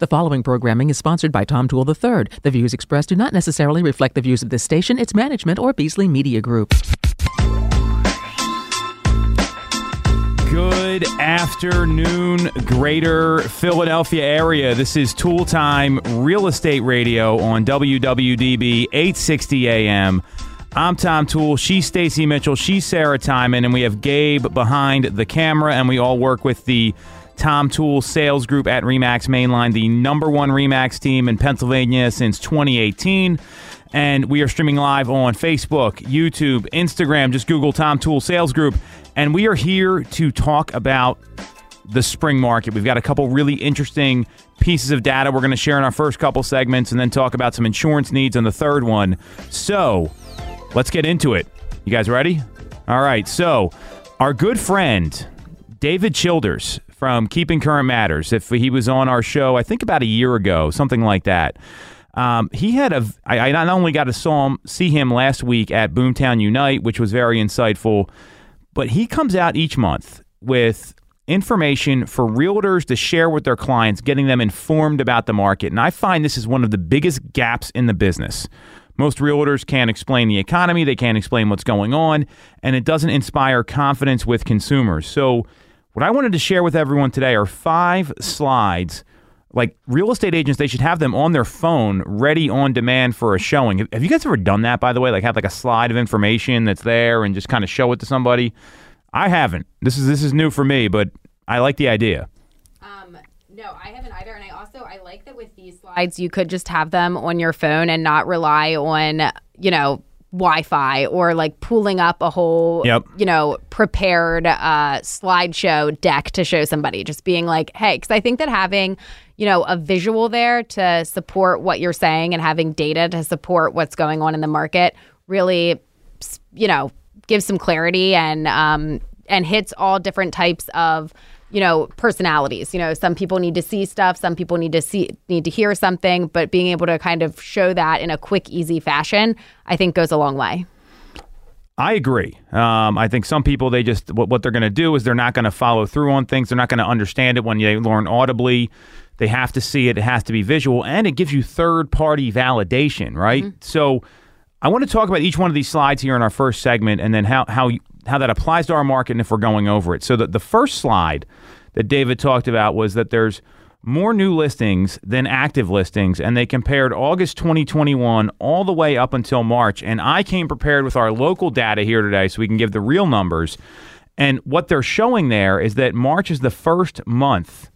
The following programming is sponsored by Tom Toole III. The views expressed do not necessarily reflect the views of this station, its management, or Beasley Media Group. Good afternoon, greater Philadelphia area. This is Toole Time Real Estate Radio on WWDB 860 AM. I'm Tom Toole. She's Stacy Mitchell. She's Sarah Timon. And we have Gabe behind the camera. And we all work with the Tom Toole Sales Group at Remax Mainline, the number one Remax team in Pennsylvania since 2018. And we are streaming live on Facebook, YouTube, Instagram. Just Google Tom Toole Sales Group. And we are here to talk about the spring market. We've got a couple really interesting pieces of data we're going to share in our first couple segments and then talk about some insurance needs on the third one. So let's get into it. You guys ready? All right. So, our good friend, David Childers from Keeping Current Matters, if he was on our show, I think about a year ago, something like that. Um, he had a. I, I not only got to saw him, see him last week at Boomtown Unite, which was very insightful, but he comes out each month with information for realtors to share with their clients, getting them informed about the market. And I find this is one of the biggest gaps in the business. Most realtors can't explain the economy, they can't explain what's going on, and it doesn't inspire confidence with consumers. So, what I wanted to share with everyone today are five slides. Like real estate agents, they should have them on their phone, ready on demand for a showing. Have you guys ever done that, by the way? Like have like a slide of information that's there and just kind of show it to somebody? I haven't. This is this is new for me, but I like the idea. Um, no, I haven't either. And I also I like that with these slides, you could just have them on your phone and not rely on you know Wi-Fi or like pulling up a whole Yep. you know prepared uh, slideshow deck to show somebody. Just being like, hey, because I think that having you know a visual there to support what you're saying and having data to support what's going on in the market really you know gives some clarity and um, and hits all different types of you know personalities you know some people need to see stuff some people need to see need to hear something but being able to kind of show that in a quick easy fashion i think goes a long way I agree. Um, I think some people they just what, what they're going to do is they're not going to follow through on things. They're not going to understand it when they learn audibly. They have to see it. It has to be visual, and it gives you third party validation, right? So, I want to talk about each one of these slides here in our first segment, and then how how how that applies to our market, and if we're going over it. So, the the first slide that David talked about was that there's more new listings than active listings, and they compared August 2021 all the way up until March. And I came prepared with our local data here today so we can give the real numbers. And what they're showing there is that March is the first month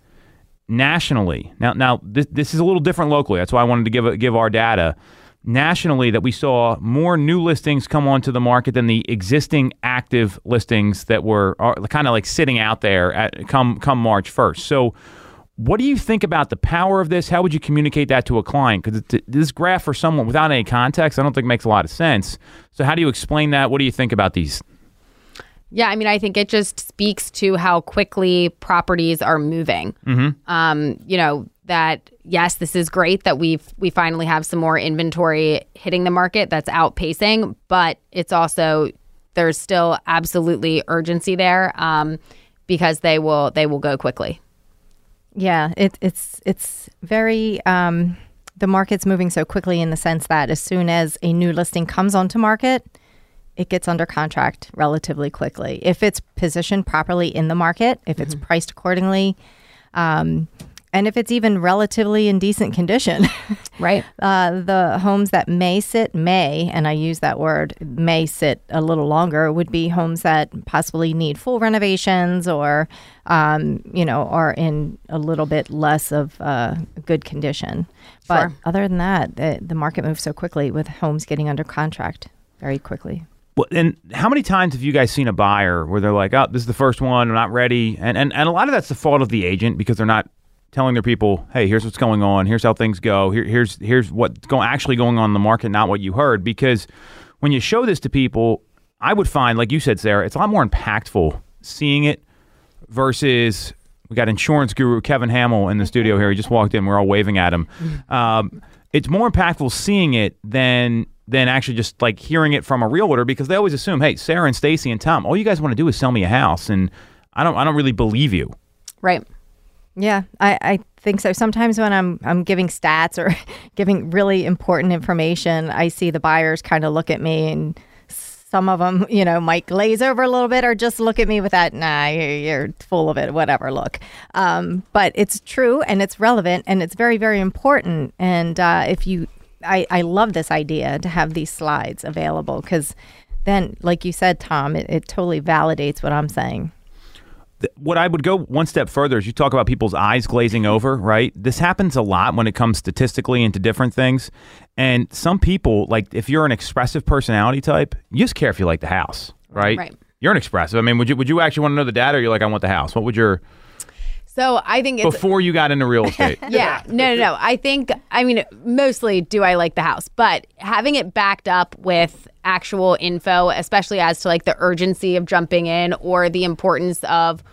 nationally. Now, now this, this is a little different locally. That's why I wanted to give give our data nationally that we saw more new listings come onto the market than the existing active listings that were kind of like sitting out there at come come March 1st. So what do you think about the power of this? How would you communicate that to a client? Because this graph for someone without any context, I don't think makes a lot of sense. So how do you explain that? What do you think about these? yeah i mean i think it just speaks to how quickly properties are moving um, you know that yes this is great that we've we finally have some more inventory hitting the market that's outpacing but it's also there's still absolutely urgency there um, because they will they will go quickly Yeah, it, it's it's very um, the market's moving so quickly in the sense that as soon as a new listing comes onto market, it gets under contract relatively quickly. If it's positioned properly in the market, if it's priced accordingly, um, and if it's even relatively in decent condition, right uh, the homes that may sit may, and I use that word may sit a little longer, would be homes that possibly need full renovations or, um, you know, are in a little bit less of uh, good condition. But Sure. other than that, the, the market moves so quickly with homes getting under contract very quickly. Well, and how many times have you guys seen a buyer where they're like, "Oh, this is the first one. I'm not ready," and and and a lot of that's the fault of the agent because they're not telling their people, "Hey, here's what's going on. Here's how things go. Here, here's here's what's going actually going on in the market, not what you heard." Because when you show this to people, I would find, like you said, Sarah, it's a lot more impactful seeing it versus we got insurance guru Kevin Hamill in the studio here. He just walked in. We're all waving at him. Um, it's more impactful seeing it than than actually just like hearing it from a realtor because they always assume, hey, Sarah and Stacy and Tom, all you guys want to do is sell me a house, and I don't I don't really believe you. right Yeah, I, I think so. Sometimes when I'm I'm giving stats or giving really important information, I see the buyers kind of look at me and some of them, you know, might glaze over a little bit or just look at me with that, nah, you're, full of it, whatever look. Um, but it's true and it's relevant and it's very, very important. And uh, if you, I, I love this idea to have these slides available because then, like you said, Tom, it, it totally validates what I'm saying what I would go one step further is you talk about people's eyes glazing over, right? This happens a lot when it comes statistically into different things. And some people, like if you're an expressive personality type, you just care if you like the house, right? Right. You're an expressive. I mean, would you would you actually want to know the data or you're like, I want the house? What would your So I think it's before you got into real estate? yeah, no, no, no. I think, I mean, mostly do I like the house, but having it backed up with actual info, especially as to like the urgency of jumping in or the importance of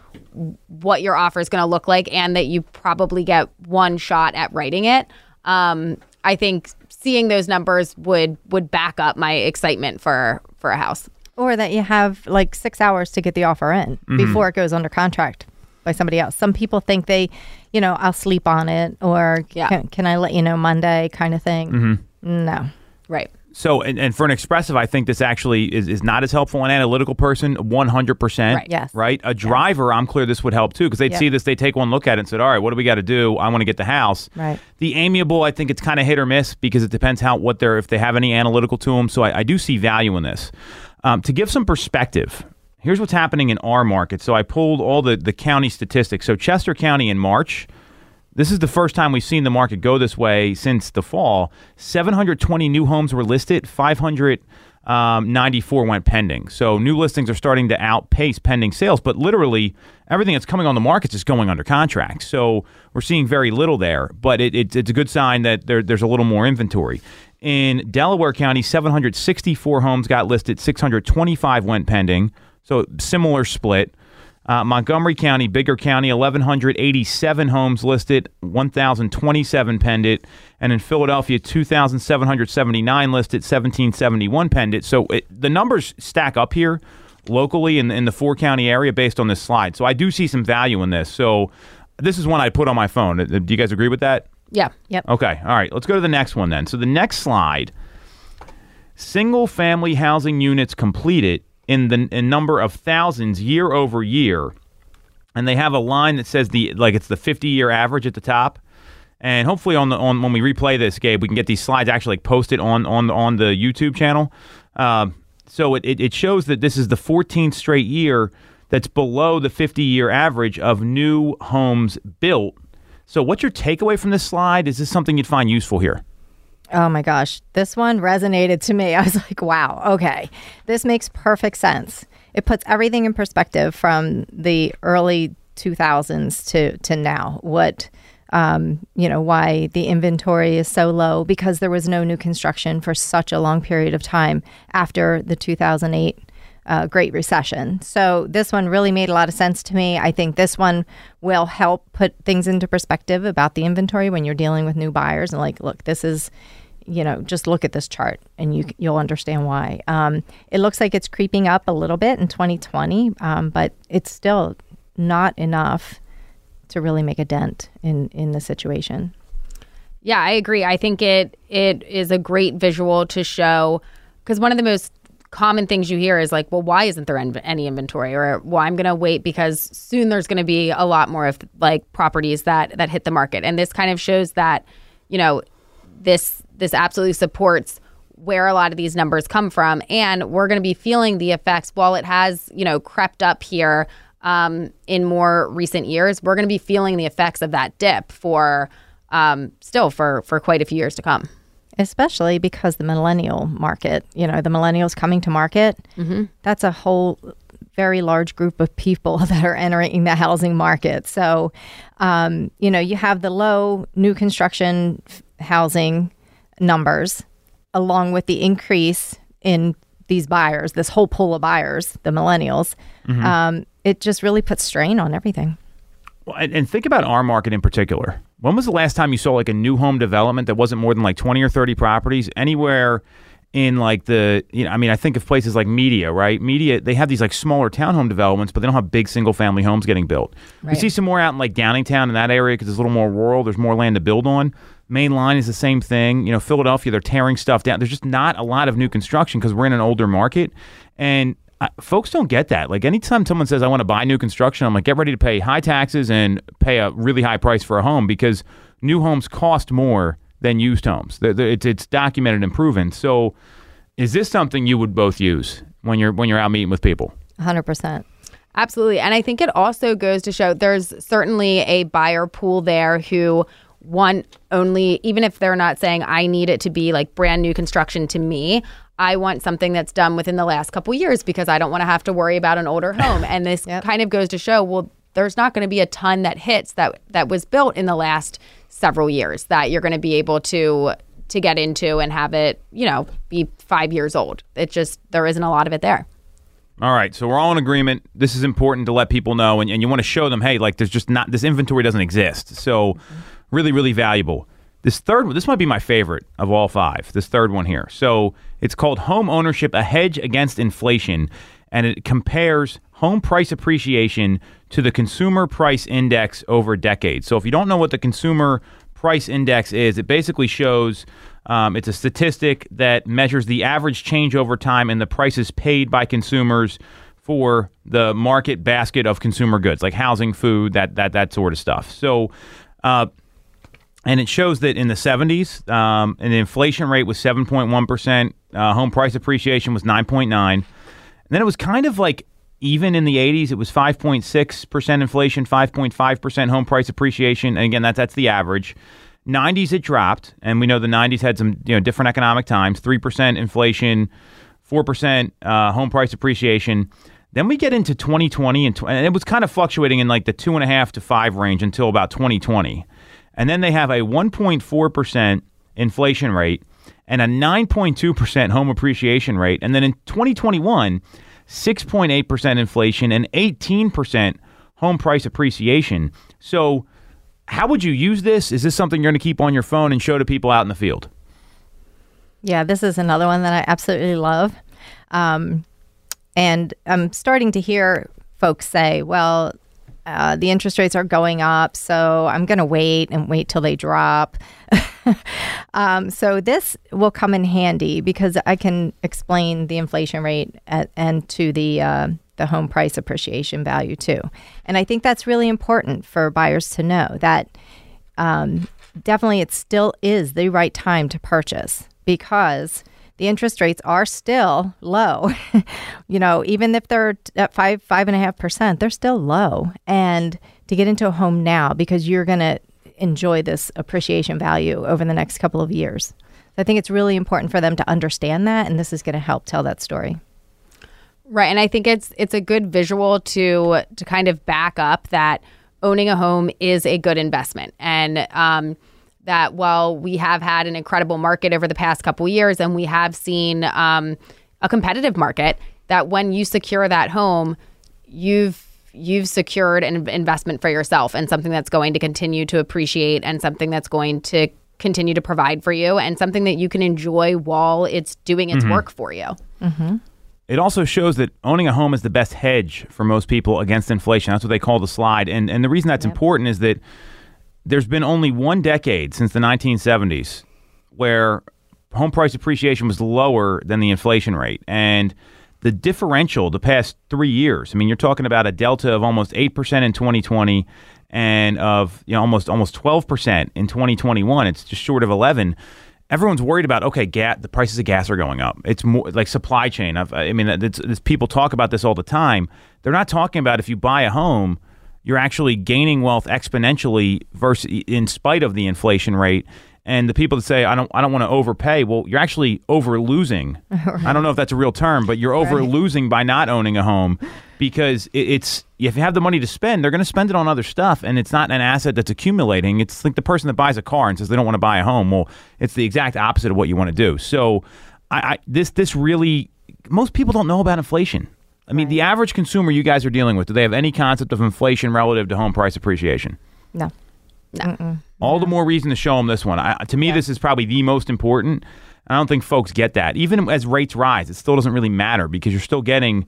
what your offer is going to look like and that you probably get one shot at writing it. Um, I think seeing those numbers would would back up my excitement for for a house. or that you have like six hours to get the offer in before it goes under contract by somebody else. Some people think they, you know, I'll sleep on it or Yeah. can, can I let you know Monday kind of thing. No. Right. So, and, and for an expressive, I think this actually is, is not as helpful. An analytical person, 100%. Right. Yes. Right? A driver, I'm clear this would help too because they'd Yep. see this, they take one look at it and said, all right, what do we got to do? I want to get the house. Right. The amiable, I think it's kind of hit or miss because it depends how, what they're, if they have any analytical to them. So I, I do see value in this. Um, to give some perspective, here's what's happening in our market. So I pulled all the, the county statistics. So Chester County in March, this is the first time we've seen the market go this way since the fall. 720 new homes were listed, 594 um, went pending. So new listings are starting to outpace pending sales, but literally everything that's coming on the market is going under contract. So we're seeing very little there, but it, it, it's a good sign that there, there's a little more inventory. In Delaware County, 764 homes got listed, 625 went pending. So similar split. Uh, Montgomery County, bigger county, 1,187 homes listed, 1,027 pended. And in Philadelphia, 2,779 listed, 1,771 pended. So it, the numbers stack up here locally in, in the four county area based on this slide. So I do see some value in this. So this is one I put on my phone. Uh, Do you guys agree with that? Yeah. Yep. Okay. All right. Let's go to the next one then. So the next slide single family housing units completed in the in number of thousands year over year. And they have a line that says the like it's the 50 year average at the top. And hopefully on the on when we replay this, Gabe, we can get these slides actually like posted on on on the YouTube channel. Um, so it, it, it shows that this is the 14th straight year that's below the 50 year average of new homes built. So what's your takeaway from this slide? Is this something you'd find useful here? Oh my gosh, this one resonated to me. I was like, wow, okay, this makes perfect sense. It puts everything in perspective from the early 2000s to, to now. What, um, you know, why the inventory is so low because there was no new construction for such a long period of time after the 2008 uh, Great Recession. So this one really made a lot of sense to me. I think this one will help put things into perspective about the inventory when you're dealing with new buyers and like, look, this is, you know, just look at this chart and you you'll understand why. Um, it looks like it's creeping up a little bit in 2020, um, but it's still not enough to really make a dent in in the situation. Yeah, I agree. I think it it is a great visual to show because one of the most common things you hear is like, well, why isn't there any inventory? Or well, I'm going to wait because soon there's going to be a lot more of like properties that that hit the market, and this kind of shows that you know this this absolutely supports where a lot of these numbers come from, and we're going to be feeling the effects while it has you know crept up here um, in more recent years. We're going to be feeling the effects of that dip for um, still for for quite a few years to come. Especially because the millennial market, you know, the millennials coming to market, that's a whole very large group of people that are entering the housing market. So, um, you know, you have the low new construction f- housing numbers along with the increase in these buyers, this whole pool of buyers, the millennials. Um, it just really puts strain on everything. Well, and, and think about our market in particular. When was the last time you saw like a new home development that wasn't more than like 20 or 30 properties anywhere in like the you know I mean I think of places like Media, right? Media they have these like smaller townhome developments, but they don't have big single family homes getting built. We see some more out in like Downingtown in that area because it's a little more rural. There's more land to build on. Main line is the same thing. You know, Philadelphia they're tearing stuff down. There's just not a lot of new construction because we're in an older market, and I, folks don't get that. Like anytime someone says I want to buy new construction, I'm like get ready to pay high taxes and pay a really high price for a home because new homes cost more than used homes. They're- they're- It's it's documented and proven. So, is this something you would both use when you're when you're out meeting with people? 100%. Absolutely. And I think it also goes to show there's certainly a buyer pool there who want only, even if they're not saying, I need it to be like brand new construction to me. I want something that's done within the last couple years because I don't want to have to worry about an older home. And this Yep. kind of goes to show, well, there's not going to be a ton that hits that that was built in the last several years that you're going to be able to to get into and have it, you know, be 5 years old. It just there isn't a lot of it there. All right, so we're all in agreement. This is important to let people know, and, and you want to show them, hey, like there's just not this inventory doesn't exist. So, really, really valuable. This third one, this might be my favorite of all five. This third one here. So it's called Home Ownership: A Hedge Against Inflation, and it compares home price appreciation to the Consumer Price Index over decades. So if you don't know what the Consumer Price Index is, it basically shows. Um, it's a statistic that measures the average change over time in the prices paid by consumers for the market basket of consumer goods, like housing, food, that that that sort of stuff. So, uh, and it shows that in the 70s, um, the inflation rate was 7.1 percent. Uh, home price appreciation was 9.9, and then it was kind of like even in the 80s. It was 5.6 percent inflation, 5.5 percent home price appreciation, and again, that's that's the average. 90s it dropped, and we know the 90s had some you know different economic times. Three percent inflation, four percent uh, home price appreciation. Then we get into 2020, and, tw- and it was kind of fluctuating in like the two and a half to five range until about 2020, and then they have a 1.4 percent inflation rate and a 9.2 percent home appreciation rate, and then in 2021, 6.8 percent inflation and 18 percent home price appreciation. So how would you use this? Is this something you're going to keep on your phone and show to people out in the field? Yeah, this is another one that I absolutely love. Um, and I'm starting to hear folks say, well, uh, the interest rates are going up, so I'm going to wait and wait till they drop. um, so this will come in handy because I can explain the inflation rate at, and to the uh, the home price appreciation value too. And I think that's really important for buyers to know that um, definitely it still is the right time to purchase because the interest rates are still low. you know, even if they're at five, five and a half percent, they're still low. And to get into a home now because you're going to enjoy this appreciation value over the next couple of years. So I think it's really important for them to understand that, and this is going to help tell that story. Right, and I think it's it's a good visual to to kind of back up that owning a home is a good investment, and um, that while we have had an incredible market over the past couple years, and we have seen um, a competitive market, that when you secure that home, you've you've secured an investment for yourself and something that's going to continue to appreciate and something that's going to continue to provide for you and something that you can enjoy while it's doing its work for you. It also shows that owning a home is the best hedge for most people against inflation. That's what they call the slide. And and the reason that's important is that there's been only one decade since the 1970s where home price appreciation was lower than the inflation rate. And the differential the past 3 years, I mean you're talking about a delta of almost 8% in 2020 and of you know almost almost 12% in 2021. It's just short of 11 everyone's worried about okay gas the prices of gas are going up it's more like supply chain I've, i mean it's, it's, people talk about this all the time they're not talking about if you buy a home you're actually gaining wealth exponentially versus in spite of the inflation rate. And the people that say i don't i don't want to overpay well you're actually over losing i don't know if that's a real term but you're over losing by not owning a home because it, it's if you have the money to spend they're going to spend it on other stuff and it's not an asset that's accumulating. It's like the person that buys a car and says they don't want to buy a home well it's the exact opposite of what you want to do. So I, I this this really most people don't know about inflation i mean the average consumer you guys are dealing with do they have any concept of inflation relative to home price appreciation No. all the more reason to show them this one. I, to me, this is probably the most important. I don't think folks get that. Even as rates rise, it still doesn't really matter because you're still getting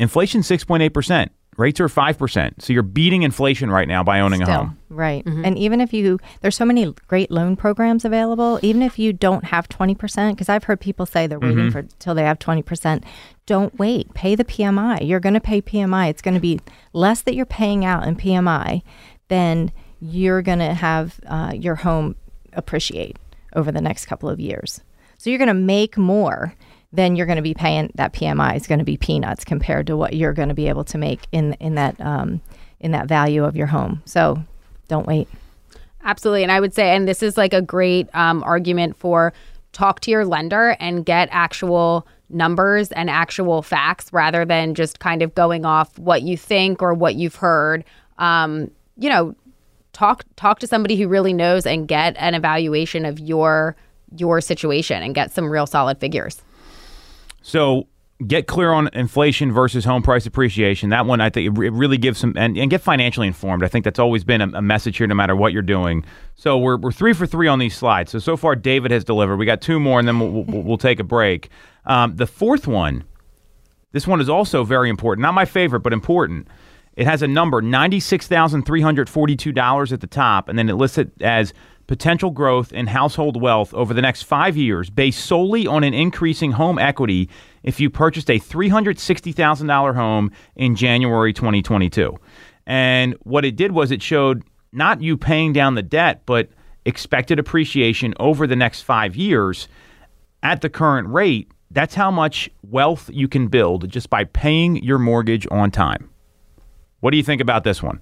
inflation 6.8%. Rates are 5%. So you're beating inflation right now by owning Still, a home. Right. And even if you, there's so many great loan programs available, even if you don't have 20%, because I've heard people say they're waiting for till they have 20%, don't wait. Pay the PMI. You're going to pay PMI. It's going to be less that you're paying out in PMI than you're going to have uh, your home appreciate over the next couple of years. So you're going to make more then you're going to be paying that PMI is going to be peanuts compared to what you're going to be able to make in in that um, in that value of your home. So don't wait. Absolutely. And I would say, and this is like a great um, argument for talk to your lender and get actual numbers and actual facts rather than just kind of going off what you think or what you've heard. Um, you know, talk talk to somebody who really knows and get an evaluation of your your situation and get some real solid figures. So get clear on inflation versus home price appreciation. That one, I think, it really gives some and, and get financially informed. I think that's always been a, a, message here, no matter what you're doing. So we're, we're three for three on these slides. So so far, David has delivered. We got two more, and then we'll, we'll, we'll take a break. Um, the fourth one, this one is also very important. Not my favorite, but important. It has a number ninety six thousand three hundred forty two dollars at the top, and then it lists it as potential growth in household wealth over the next five years based solely on an increasing home equity if you purchased a $360,000 home in January 2022. And what it did was it showed not you paying down the debt, but expected appreciation over the next five years at the current rate. That's how much wealth you can build just by paying your mortgage on time. What do you think about this one?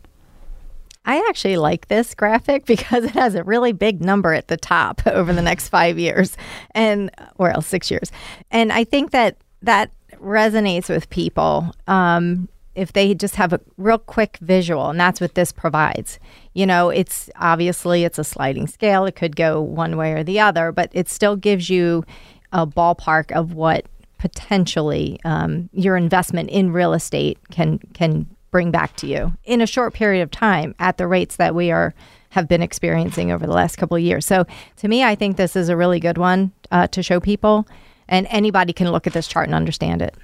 I actually like this graphic because it has a really big number at the top over the next five years and or else six years. And I think that that resonates with people. Um, if they just have a real quick visual and that's what this provides you know it's obviously it's a sliding scale it could go one way or the other but it still gives you a ballpark of what potentially um, your investment in real estate can can bring back to you in a short period of time at the rates that we are have been experiencing over the last couple of years. So to me, I think this is a really good one uh, to show people, and anybody can look at this chart and understand it.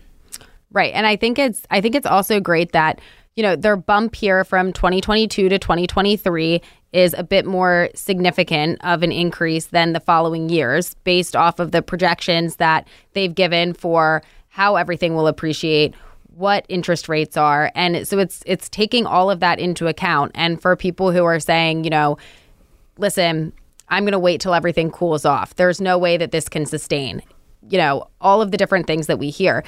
Right, and I think it's I think it's also great that you know their bump here from 2022 to 2023 is a bit more significant of an increase than the following years based off of the projections that they've given for how everything will appreciate what interest rates are. And so it's it's taking all of that into account. And for people who are saying you know listen i'm going to wait till everything cools off. There's no way that this can sustain. You know all of the different things that we hear.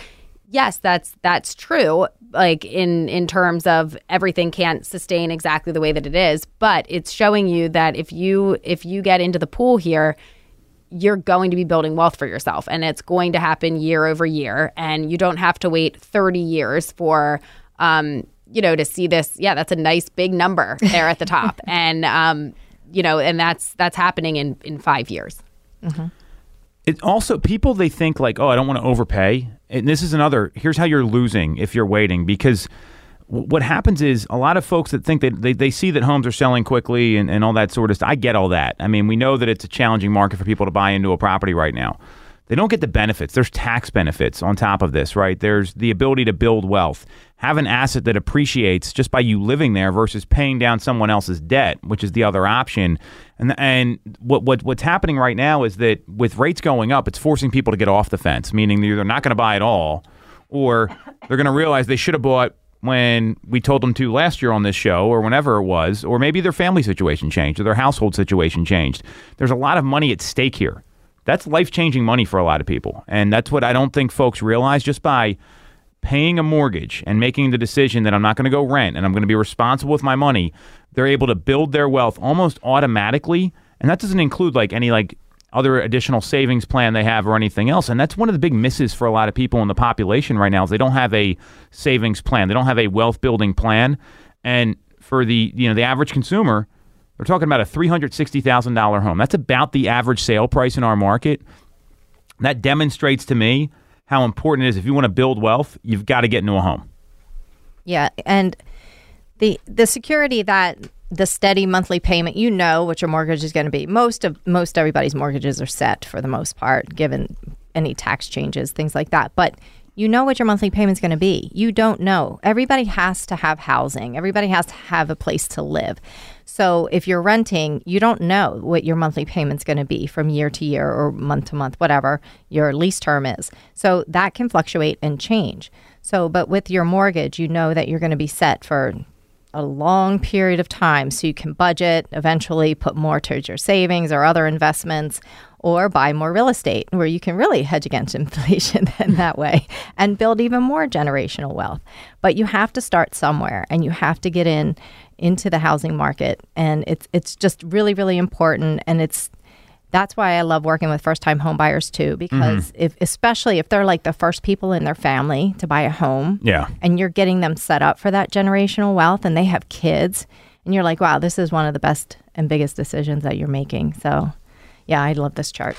Yes that's that's true like in in terms of everything can't sustain exactly the way that it is. But it's showing you that if you if you get into the pool here you're going to be building wealth for yourself and it's going to happen year over year and you don't have to wait 30 years for um, you know to see this. Yeah that's a nice big number there at the top. And um, you know and that's that's happening in in 5 years. Mm-hmm. it also people they think like oh I don't want to overpay. And this is another here's how you're losing if you're waiting because what happens is a lot of folks that think that they, they see that homes are selling quickly and, and all that sort of stuff. I get all that. I mean, we know that it's a challenging market for people to buy into a property right now. They don't get the benefits. There's tax benefits on top of this, right? There's the ability to build wealth, have an asset that appreciates just by you living there versus paying down someone else's debt, which is the other option. And and what, what what's happening right now is that with rates going up, it's forcing people to get off the fence, meaning they're not going to buy at all or they're going to realize they should have bought when we told them to last year on this show or whenever it was, or maybe their family situation changed or their household situation changed. There's a lot of money at stake here. That's life changing money for a lot of people. And that's what I don't think folks realize just by paying a mortgage and making the decision that I'm not going to go rent and I'm going to be responsible with my money. They're able to build their wealth almost automatically. And that doesn't include like any like other additional savings plan they have or anything else. And that's one of the big misses for a lot of people in the population right now is they don't have a savings plan. They don't have a wealth building plan. And for the you know the average consumer, they're talking about a three hundred sixty thousand dollar home. That's about the average sale price in our market. That demonstrates to me how important it is if you want to build wealth, you've got to get into a home. Yeah, and the the security that the steady monthly payment, you know what your mortgage is going to be. Most of most everybody's mortgages are set for the most part, given any tax changes, things like that. But you know what your monthly payment's going to be. You don't know. Everybody has to have housing. Everybody has to have a place to live. So if you're renting, you don't know what your monthly payment's going to be from year to year or month to month, whatever your lease term is. So that can fluctuate and change. So, but with your mortgage, you know that you're going to be set for a long period of time so you can budget, eventually put more towards your savings or other investments or buy more real estate where you can really hedge against inflation in that way and build even more generational wealth. But you have to start somewhere and you have to get in into the housing market and it's it's just really really important and it's that's why I love working with first time home buyers too because mm-hmm. if especially if they're like the first people in their family to buy a home yeah and you're getting them set up for that generational wealth and they have kids and you're like wow this is one of the best and biggest decisions that you're making so yeah, I love this chart.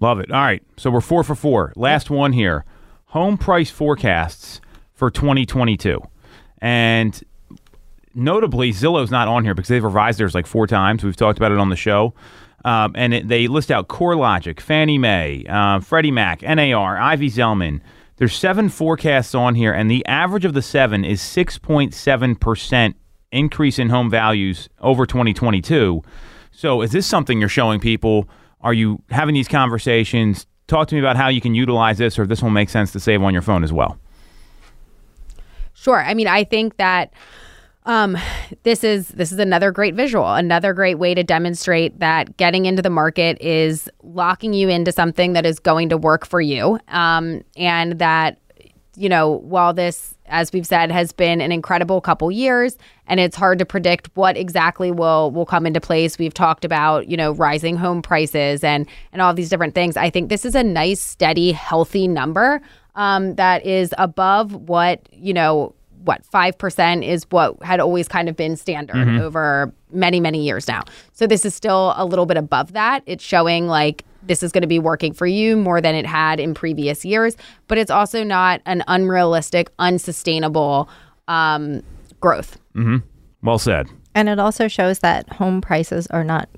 Love it. All right. So we're four for four. Last one here home price forecasts for 2022. And notably, Zillow's not on here because they've revised theirs like four times. We've talked about it on the show. Um, and it, they list out CoreLogic, Fannie Mae, uh, Freddie Mac, NAR, Ivy Zelman. There's seven forecasts on here, and the average of the seven is 6.7% increase in home values over 2022. So, is this something you're showing people? Are you having these conversations? Talk to me about how you can utilize this, or if this will make sense to save on your phone as well. Sure. I mean, I think that um, this is this is another great visual, another great way to demonstrate that getting into the market is locking you into something that is going to work for you, um, and that you know while this as we've said, has been an incredible couple years, and it's hard to predict what exactly will will come into place. We've talked about you know rising home prices and and all these different things. I think this is a nice, steady, healthy number um, that is above what you know what 5% is what had always kind of been standard mm-hmm. over many many years now so this is still a little bit above that it's showing like this is going to be working for you more than it had in previous years. But it's also not an unrealistic, unsustainable um, growth. Mm-hmm. Well said. And it also shows that home prices are not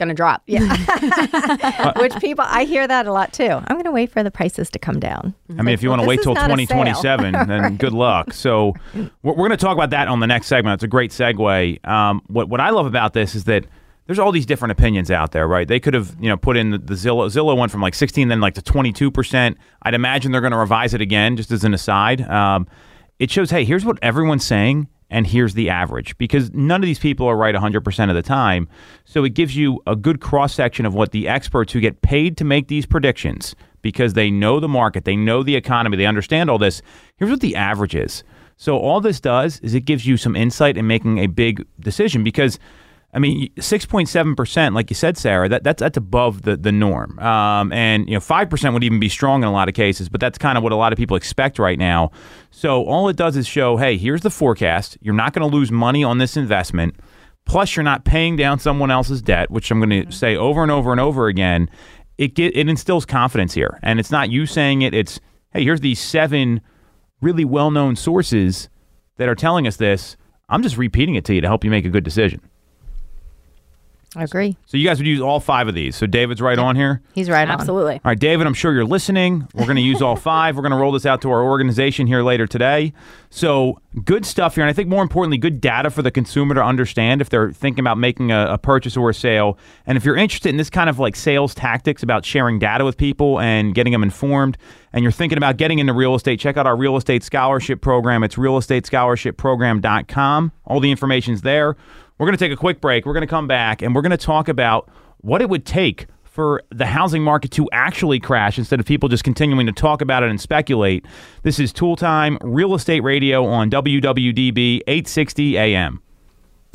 going to drop. Yeah. Which people, I hear that a lot too. I'm going to wait for the prices to come down. I mean, like, if you want to wait till 2027, then right. good luck. So we're, we're going to talk about that on the next segment. It's a great segue. Um, what, what I love about this is that there's all these different opinions out there, right? They could have, you know, put in the, the Zillow. Zillow went from like 16 then like to 22 percent. I'd imagine they're going to revise it again, just as an aside. Um, it shows, hey, here's what everyone's saying, and here's the average, because none of these people are right 100 percent of the time. So it gives you a good cross section of what the experts who get paid to make these predictions, because they know the market, they know the economy, they understand all this. Here's what the average is. So all this does is it gives you some insight in making a big decision because I mean, six point seven percent, like you said, Sarah, that, that's that's above the the norm. Um, and you know, five percent would even be strong in a lot of cases, but that's kind of what a lot of people expect right now. So all it does is show, hey, here's the forecast. You're not going to lose money on this investment. Plus, you're not paying down someone else's debt, which I'm going to say over and over and over again. It get it instills confidence here, and it's not you saying it. It's hey, here's these seven really well known sources that are telling us this. I'm just repeating it to you to help you make a good decision. I agree. So you guys would use all five of these. So David's right on here. He's right Absolutely. All right, David, I'm sure you're listening. We're going to use all five. We're going to roll this out to our organization here later today. So good stuff here. And I think more importantly, good data for the consumer to understand if they're thinking about making a, a purchase or a sale. And if you're interested in this kind of like sales tactics about sharing data with people and getting them informed, and you're thinking about getting into real estate, check out our real estate scholarship program. It's realestatescholarshipprogram.com. All the information's there. We're going to take a quick break. We're going to come back and we're going to talk about what it would take for the housing market to actually crash instead of people just continuing to talk about it and speculate. This is Toole Time Real Estate Radio on WWDB 860 AM.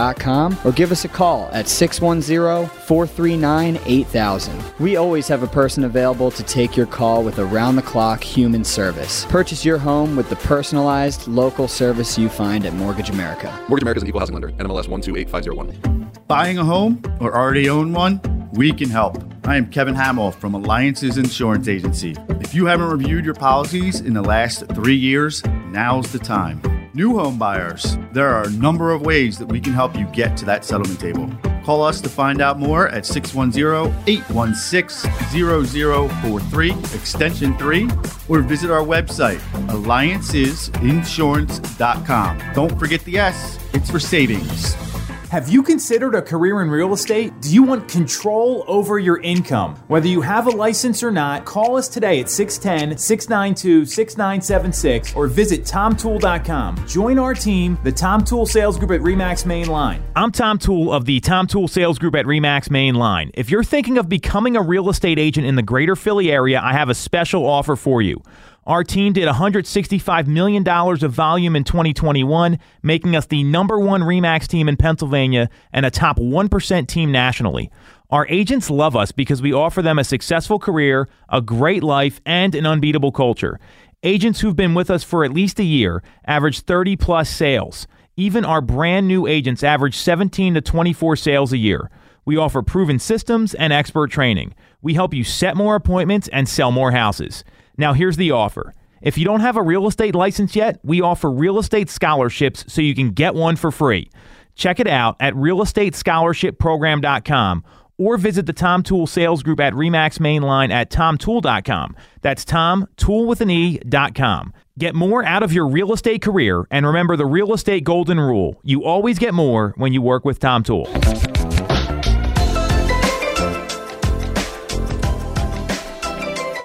salesgroup.com or give us a call at 610 439 8000. We always have a person available to take your call with around the clock human service. Purchase your home with the personalized local service you find at Mortgage America. Mortgage America is an equal housing lender. NMLS 128501. Buying a home or already own one? We can help. I am Kevin Hamill from Alliances Insurance Agency. If you haven't reviewed your policies in the last three years, now's the time. New home buyers, there are a number of ways that we can help you get to that settlement table. Call us to find out more at 610 816 0043, extension 3, or visit our website, alliancesinsurance.com. Don't forget the S, it's for savings. Have you considered a career in real estate? Do you want control over your income? Whether you have a license or not, call us today at 610 692 6976 or visit TomToole.com. Join our team, the Tom Toole Sales Group at REMAX Main Line. I'm Tom Toole of the Tom Toole Sales Group at REMAX Main Line. If you're thinking of becoming a real estate agent in the greater Philly area, I have a special offer for you. Our team did $165 million of volume in 2021, making us the number one REMAX team in Pennsylvania and a top 1% team nationally. Our agents love us because we offer them a successful career, a great life, and an unbeatable culture. Agents who've been with us for at least a year average 30 plus sales. Even our brand new agents average 17 to 24 sales a year. We offer proven systems and expert training. We help you set more appointments and sell more houses. Now, here's the offer. If you don't have a real estate license yet, we offer real estate scholarships so you can get one for free. Check it out at realestatescholarshipprogram.com or visit the Tom Toole Sales Group at Remax Mainline at tomtoole.com. That's Tom Tool with an E.com. Get more out of your real estate career and remember the real estate golden rule. You always get more when you work with Tom Toole.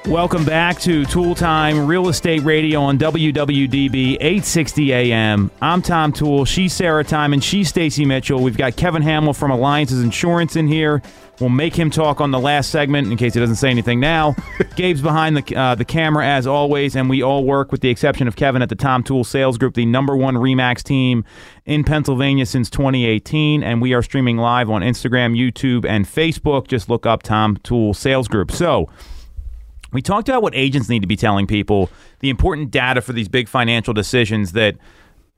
Welcome back to Toole Time Real Estate Radio on WWDB 860 AM. I'm Tom Toole. She's Sarah Time and she's Stacy Mitchell. We've got Kevin Hamill from Alliances Insurance in here. We'll make him talk on the last segment in case he doesn't say anything now. Gabe's behind the uh, the camera as always, and we all work with the exception of Kevin at the Tom Toole Sales Group, the number one Remax team in Pennsylvania since 2018, and we are streaming live on Instagram, YouTube, and Facebook. Just look up Tom Toole Sales Group. So. We talked about what agents need to be telling people, the important data for these big financial decisions that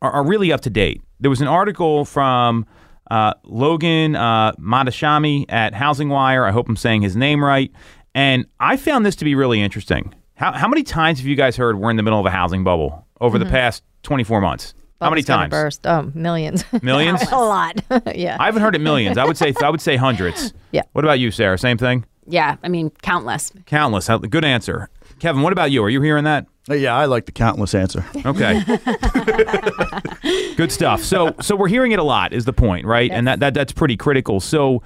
are, are really up to date. There was an article from uh, Logan uh, Mohtashami at Housing Wire. I hope I'm saying his name right. And I found this to be really interesting. How, how many times have you guys heard we're in the middle of a housing bubble over the past 24 months? how many times? Burst. Oh, millions. Millions? a lot. yeah. I haven't heard it millions. I would say I would say hundreds. Yeah. What about you, Sarah? Same thing? Yeah, I mean, countless. Countless. Good answer. Kevin, what about you? Are you hearing that? Uh, Yeah, I like the countless answer. Okay. Good stuff. So so we're hearing it a lot is the point, right? And that, that that's pretty critical. So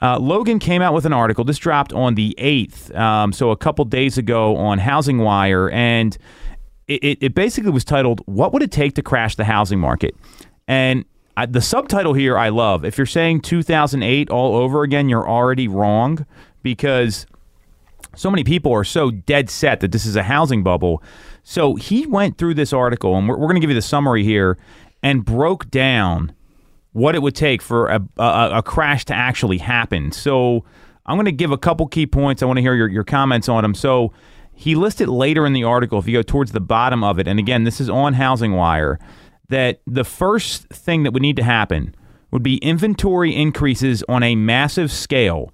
uh, Logan came out with an article. This dropped on the eighth, um, so a couple days ago on Housing Wire, and it, it, it basically was titled "What Would It Take to Crash the Housing Market?" And I, the subtitle here I love. If you're saying 2008 all over again, you're already wrong because so many people are so dead set that this is a housing bubble. So he went through this article, and we're, we're going to give you the summary here, and broke down what it would take for a, a, a crash to actually happen. So I'm going to give a couple key points. I want to hear your, your comments on them. So he listed later in the article, if you go towards the bottom of it, and again, this is on Housing Wire, that the first thing that would need to happen would be inventory increases on a massive scale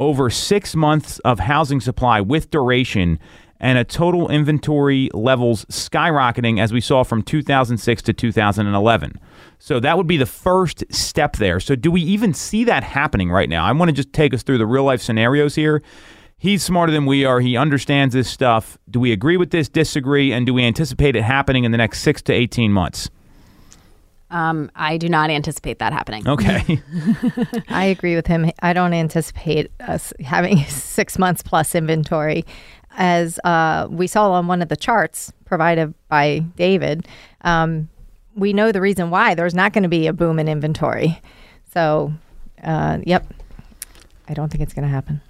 over six months of housing supply with duration and a total inventory levels skyrocketing as we saw from 2006 to 2011. So that would be the first step there. So do we even see that happening right now? I want to just take us through the real life scenarios here. He's smarter than we are. He understands this stuff. Do we agree with this, disagree, and do we anticipate it happening in the next 6 to 18 months? Um, I do not anticipate that happening. Okay. I agree with him. I don't anticipate us having six months plus inventory. As uh, we saw on one of the charts provided by David, um, we know the reason why there's not going to be a boom in inventory. So, uh, yep, I don't think it's going to happen.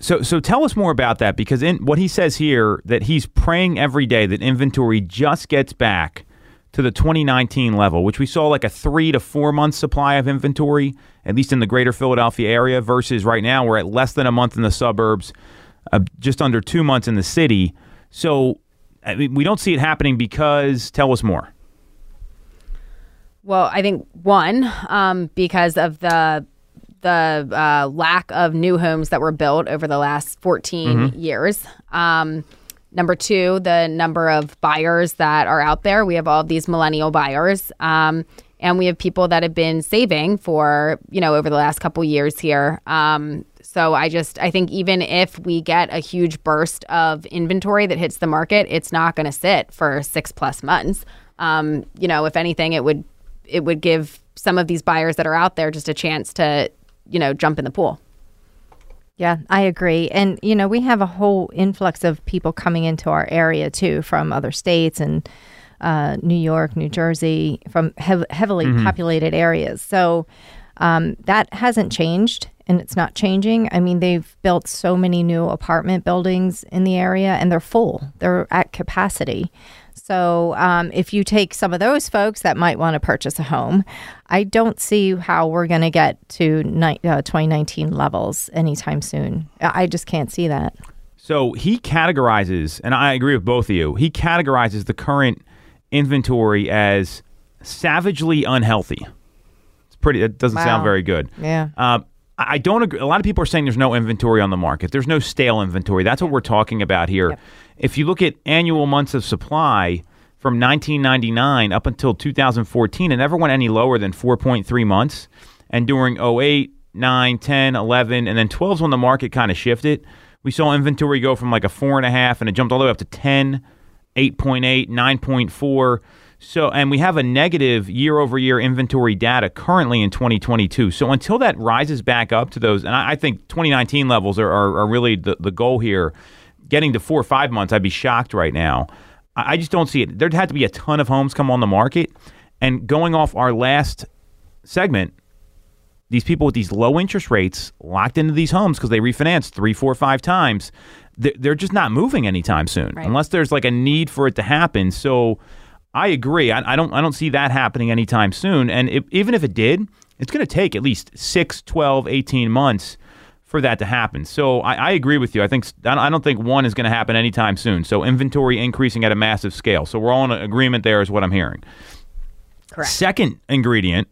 So, so tell us more about that because in what he says here that he's praying every day that inventory just gets back to the 2019 level, which we saw like a three to four month supply of inventory, at least in the greater Philadelphia area, versus right now we're at less than a month in the suburbs, uh, just under two months in the city. So I mean, we don't see it happening because, tell us more. Well, I think one, um, because of the the uh, lack of new homes that were built over the last 14 years. Um, number two, the number of buyers that are out there. We have all these millennial buyers. Um, and we have people that have been saving for, you know, over the last couple years here. Um, so I just, I think even if we get a huge burst of inventory that hits the market, it's not going to sit for six plus months. Um, you know, if anything, it would, it would give some of these buyers that are out there just a chance to, you know, jump in the pool. Yeah, I agree. And, you know, we have a whole influx of people coming into our area too from other states and uh, New York, New Jersey, from hev- heavily populated areas. So um, that hasn't changed and it's not changing. I mean, they've built so many new apartment buildings in the area and they're full, they're at capacity. So, um, if you take some of those folks that might want to purchase a home, I don't see how we're going to get to ni- uh, 2019 levels anytime soon. I just can't see that. So he categorizes, and I agree with both of you, he categorizes the current inventory as savagely unhealthy. It's pretty, it doesn't sound very good. Yeah. Uh, I I don't agree. A lot of people are saying there's no inventory on the market. There's no stale inventory. That's what we're talking about here. If you look at annual months of supply from 1999 up until 2014, it never went any lower than 4.3 months. And during 08, 9, 10, 11, and then 12's when the market kind of shifted. We saw inventory go from like a four and a half and it jumped all the way up to 10, 8.8, 9.4. So, and we have a negative year over year inventory data currently in 2022. So, until that rises back up to those, and I, I think 2019 levels are, are, are really the, the goal here. Getting to four or five months, I'd be shocked right now. I, I just don't see it. There'd have to be a ton of homes come on the market. And going off our last segment, these people with these low interest rates locked into these homes because they refinanced three, four, five times. They're, they're just not moving anytime soon, Right. unless there's like a need for it to happen. So I agree. I, I don't. I don't see that happening anytime soon. And if, even if it did, it's going to take at least 6, 12, 18 months for that to happen. So I, I agree with you. I think don't- I don't think one is going to happen anytime soon. So inventory increasing at a massive scale. So we're all in agreement there, is what I'm hearing. Correct. Second ingredient,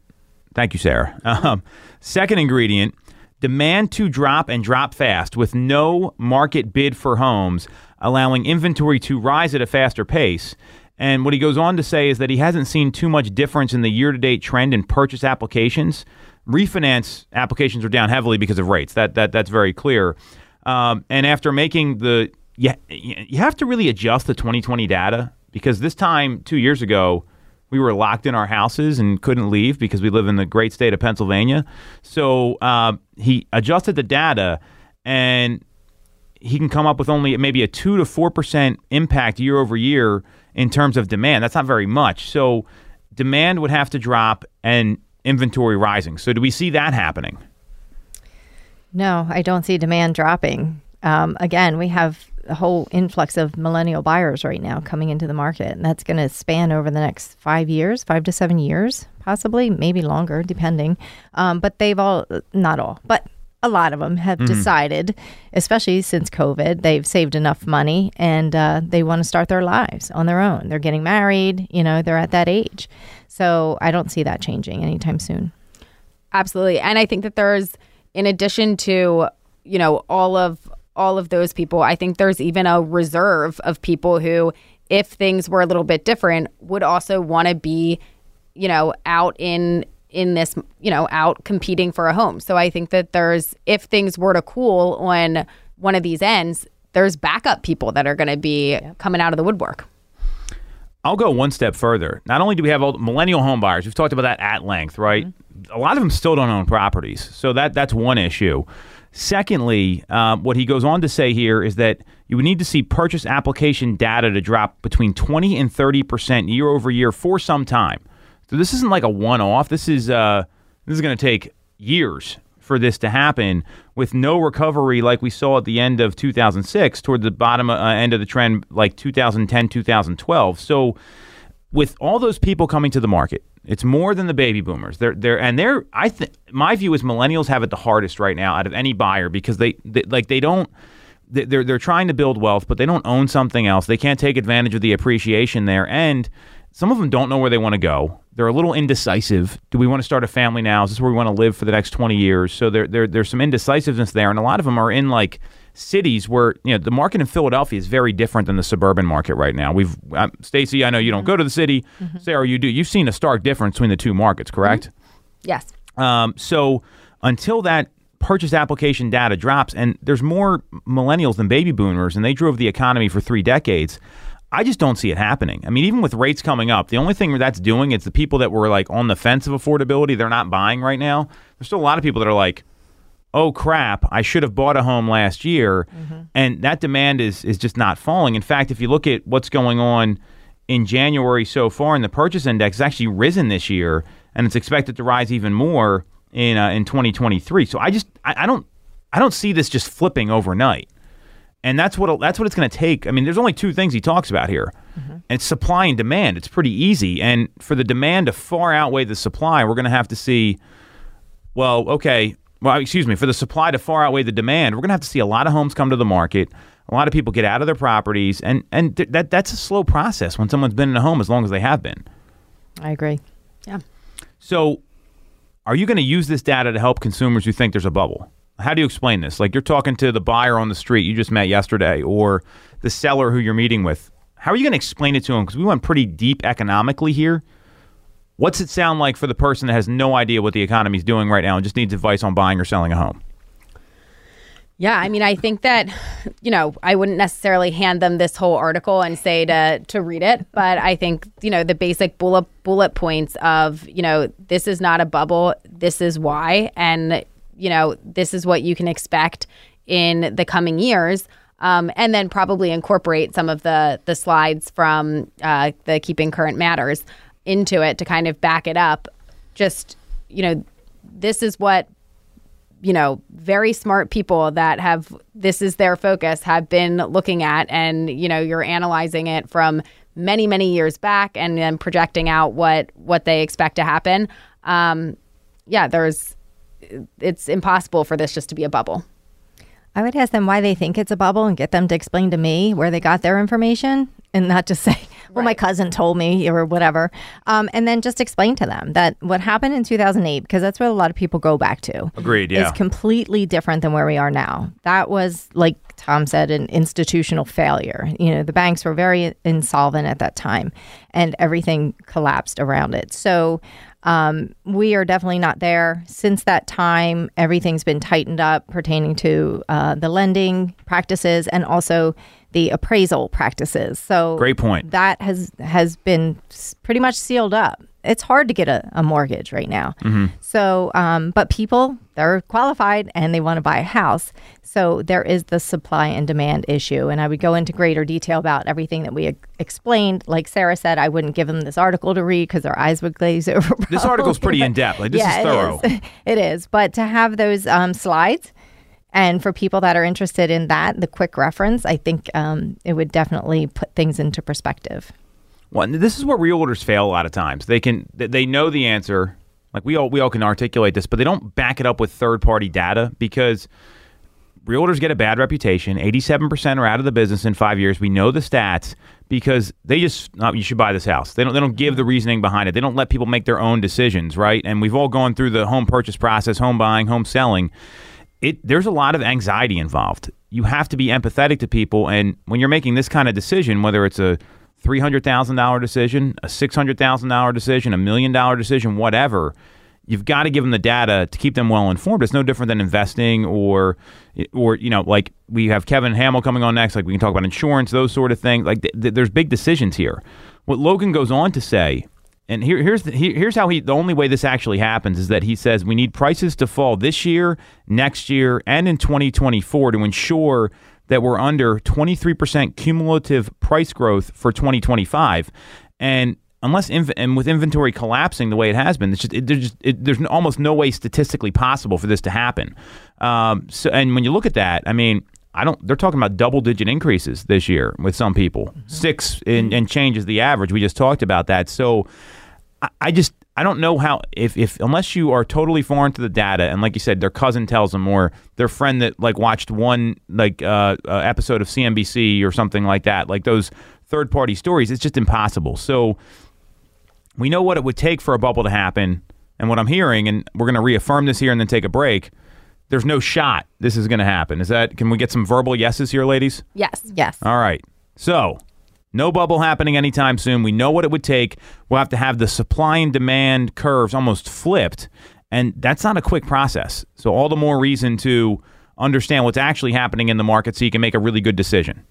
thank you, Sarah. Um, second ingredient, demand to drop and drop fast with no market bid for homes, allowing inventory to rise at a faster pace. And what he goes on to say is that he hasn't seen too much difference in the year to date trend in purchase applications. Refinance applications are down heavily because of rates. That, that That's very clear. Um, and after making the, you, you have to really adjust the 2020 data because this time, two years ago, we were locked in our houses and couldn't leave because we live in the great state of Pennsylvania. So uh, he adjusted the data, and he can come up with only maybe a two to four percent impact year over year in terms of demand. That's not very much. So demand would have to drop and inventory rising. So do we see that happening? No, I don't see demand dropping. Um, again, we have a whole influx of millennial buyers right now coming into the market, and that's going to span over the next five years, five to seven years, possibly, maybe longer, depending. Um, but they've all, not all, but a lot of them have decided, especially since COVID, they've saved enough money and uh, they want to start their lives on their own. They're getting married, you know, they're at that age. So I don't see that changing anytime soon. Absolutely. And I think that there's in addition to, you know, all of all of those people, I think there's even a reserve of people who if things were a little bit different would also want to be, you know, out in in this, you know, out competing for a home. So I think that there's if things were to cool on one of these ends, there's backup people that are going to be coming out of the woodwork. I'll go one step further. Not only do we have old millennial home buyers, we've talked about that at length, right? A lot of them still don't own properties, so that that's one issue. Secondly, um, what he goes on to say here is that you would need to see purchase application data to drop between 20 and 30 percent year over year for some time. So this isn't like a one-off. This is uh, this is going to take years for this to happen with no recovery like we saw at the end of 2006 toward the bottom uh, end of the trend like 2010 2012 so with all those people coming to the market, it's more than the baby boomers. They're they're and they're I think my view is millennials have it the hardest right now out of any buyer because they, they like they don't they- they're they're trying to build wealth, but they don't own something else. They can't take advantage of the appreciation there, and some of them don't know where they want to go. They're a little indecisive. Do we want to start a family now? Is this where we want to live for the next twenty years? So there, there there's some indecisiveness there, and a lot of them are in like cities where you know the market in Philadelphia is very different than the suburban market right now. We've um, Stacy, I know you don't go to the city. Sarah, you do. You've seen a stark difference between the two markets, correct? Yes. Um, so until that purchase application data drops, and there's more millennials than baby boomers, and they drove the economy for three decades. I just don't see it happening. I mean, even with rates coming up, the only thing that's doing is the people that were like on the fence of affordability, they're not buying right now. There's still a lot of people that are like, oh crap, I should have bought a home last year. And that demand is is just not falling. In fact, if you look at what's going on in January so far in the purchase index, it's actually risen this year and it's expected to rise even more in uh, in 2023. So I just I, I don't I don't see this just flipping overnight. And that's what that's what it's going to take. I mean, there's only two things he talks about here. And it's supply and demand. It's pretty easy. And for the demand to far outweigh the supply, we're going to have to see well, okay. Well, excuse me. For the supply to far outweigh the demand, we're going to have to see a lot of homes come to the market. A lot of people get out of their properties, and and th- that that's a slow process when someone's been in a home as long as they have been. I agree. Yeah. So, are you going to use this data to help consumers who think there's a bubble? How do you explain this? Like you're talking to the buyer on the street you just met yesterday, or the seller who you're meeting with. How are you going to explain it to them? Because we went pretty deep economically here. What's it sound like for the person that has no idea what the economy is doing right now and just needs advice on buying or selling a home? Yeah, I mean, I think that, you know, I wouldn't necessarily hand them this whole article and say to to read it, but I think, you know, the basic bullet bullet points of, you know, this is not a bubble, this is why, and you know, this is what you can expect in the coming years. Um, and then probably incorporate some of the the slides from uh, the keeping current matters into it to kind of back it up. Just you know, this is what you know, very smart people that have this is their focus have been looking at, and you know, you're analyzing it from many, many years back, and then projecting out what what they expect to happen. Um, yeah, there's it's impossible for this just to be a bubble. I would ask them why they think it's a bubble and get them to explain to me where they got their information and not just say, well, my cousin told me or whatever. Um, and then just explain to them that what happened in 2008, because that's what a lot of people go back to. Agreed, yeah. Is completely different than where we are now. That was, like Tom said, an institutional failure. You know, the banks were very insolvent at that time and everything collapsed around it. So, um, we are definitely not there. Since that time, everything's been tightened up pertaining to uh, the lending practices and also the appraisal practices. So Great point. That has has been pretty much sealed up. It's hard to get a, a mortgage right now. So, um, but people they're qualified and they want to buy a house. So there is the supply and demand issue, and I would go into greater detail about everything that we explained. Like Sarah said, I wouldn't give them this article to read because their eyes would glaze over. This article's pretty in depth. Like this yeah, is thorough. It is. it is. But to have those um, slides, and for people that are interested in that, the quick reference, I think um, it would definitely put things into perspective. This is where realtors fail a lot of times. They can they- know the answer. Like we all we all can articulate this, but they don't back it up with third party data because realtors get a bad reputation. Eighty seven percent are out of the business in five years. We know the stats because they just oh, you should buy this house. They don't they don't give the reasoning behind it. They don't let people make their own decisions, right? And we've all gone through the home purchase process, home buying, home selling. It there's a lot of anxiety involved. You have to be empathetic to people, and when you're making this kind of decision, whether it's a three hundred thousand dollar decision, a six hundred thousand dollar decision, a million dollar decision, whatever, you've got to give them the data to keep them well informed. It's no different than investing or, or you know, like we have Kevin Hamill coming on next. Like we can talk about insurance, those sort of things. Like th- th- there's big decisions here. What Logan goes on to say, and here, here's the, here, here's how he. The only way this actually happens is that he says we need prices to fall this year, next year, and in 2024 to ensure that we're under 23% cumulative price growth for 2025. And unless inv- and with inventory collapsing the way it has been, it's just, it, there's just it, there's almost no way statistically possible for this to happen. Um, so and when you look at that, I mean, I don't. They're talking about double digit increases this year with some people. Six and, and changes the average. We just talked about that. So I, I just I don't know how if if unless you are totally foreign to the data and like you said, their cousin tells them or their friend that like watched one like uh, uh, episode of CNBC or something like that, like those third party stories, it's just impossible. So we know what it would take for a bubble to happen, and what I'm hearing, and we're going to reaffirm this here and then take a break. There's no shot this is going to happen. Is that? Can we get some verbal yeses here, ladies? Yes. Yes. All right. So, no bubble happening anytime soon. We know what it would take. We'll have to have the supply and demand curves almost flipped. And that's not a quick process. So, all the more reason to understand what's actually happening in the market so you can make a really good decision.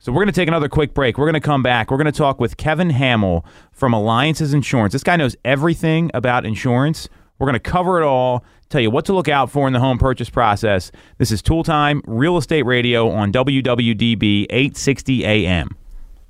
So, we're going to take another quick break. We're going to come back. We're going to talk with Kevin Hamill from Alliances Insurance. This guy knows everything about insurance. We're going to cover it all, tell you what to look out for in the home purchase process. This is Toole Time Real Estate Radio on WWDB 860 AM.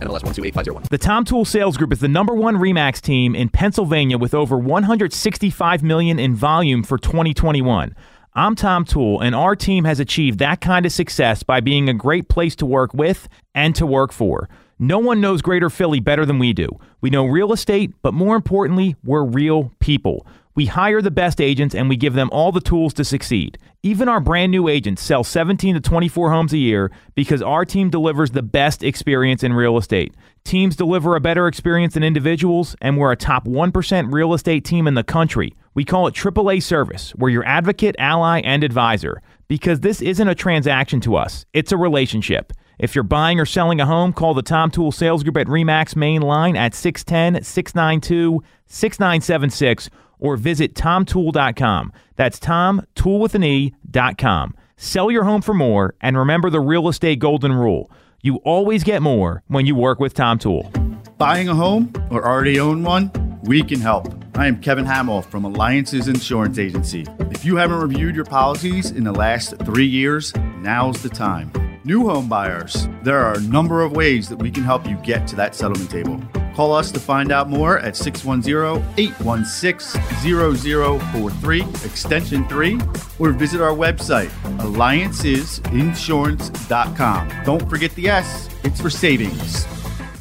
NMLS 128501. The Tom Toole Sales Group is the number one Remax team in Pennsylvania with over 165 million in volume for 2021. I'm Tom Toole, and our team has achieved that kind of success by being a great place to work with and to work for. No one knows Greater Philly better than we do. We know real estate, but more importantly, we're real people. We hire the best agents and we give them all the tools to succeed. Even our brand new agents sell 17 to 24 homes a year because our team delivers the best experience in real estate. Teams deliver a better experience than individuals, and we're a top 1% real estate team in the country. We call it AAA service. We're your advocate, ally, and advisor because this isn't a transaction to us, it's a relationship. If you're buying or selling a home, call the Tom Toole Sales Group at REMAX main line at 610 692 6976 or visit tomtoole.com. That's Tom, tool with an E.com. Sell your home for more and remember the real estate golden rule. You always get more when you work with Tom Toole. Buying a home or already own one? We can help. I am Kevin Hamill from Alliances Insurance Agency. If you haven't reviewed your policies in the last three years, now's the time. New home buyers, there are a number of ways that we can help you get to that settlement table. Call us to find out more at 610 816 0043, extension 3, or visit our website, alliancesinsurance.com. Don't forget the S, it's for savings.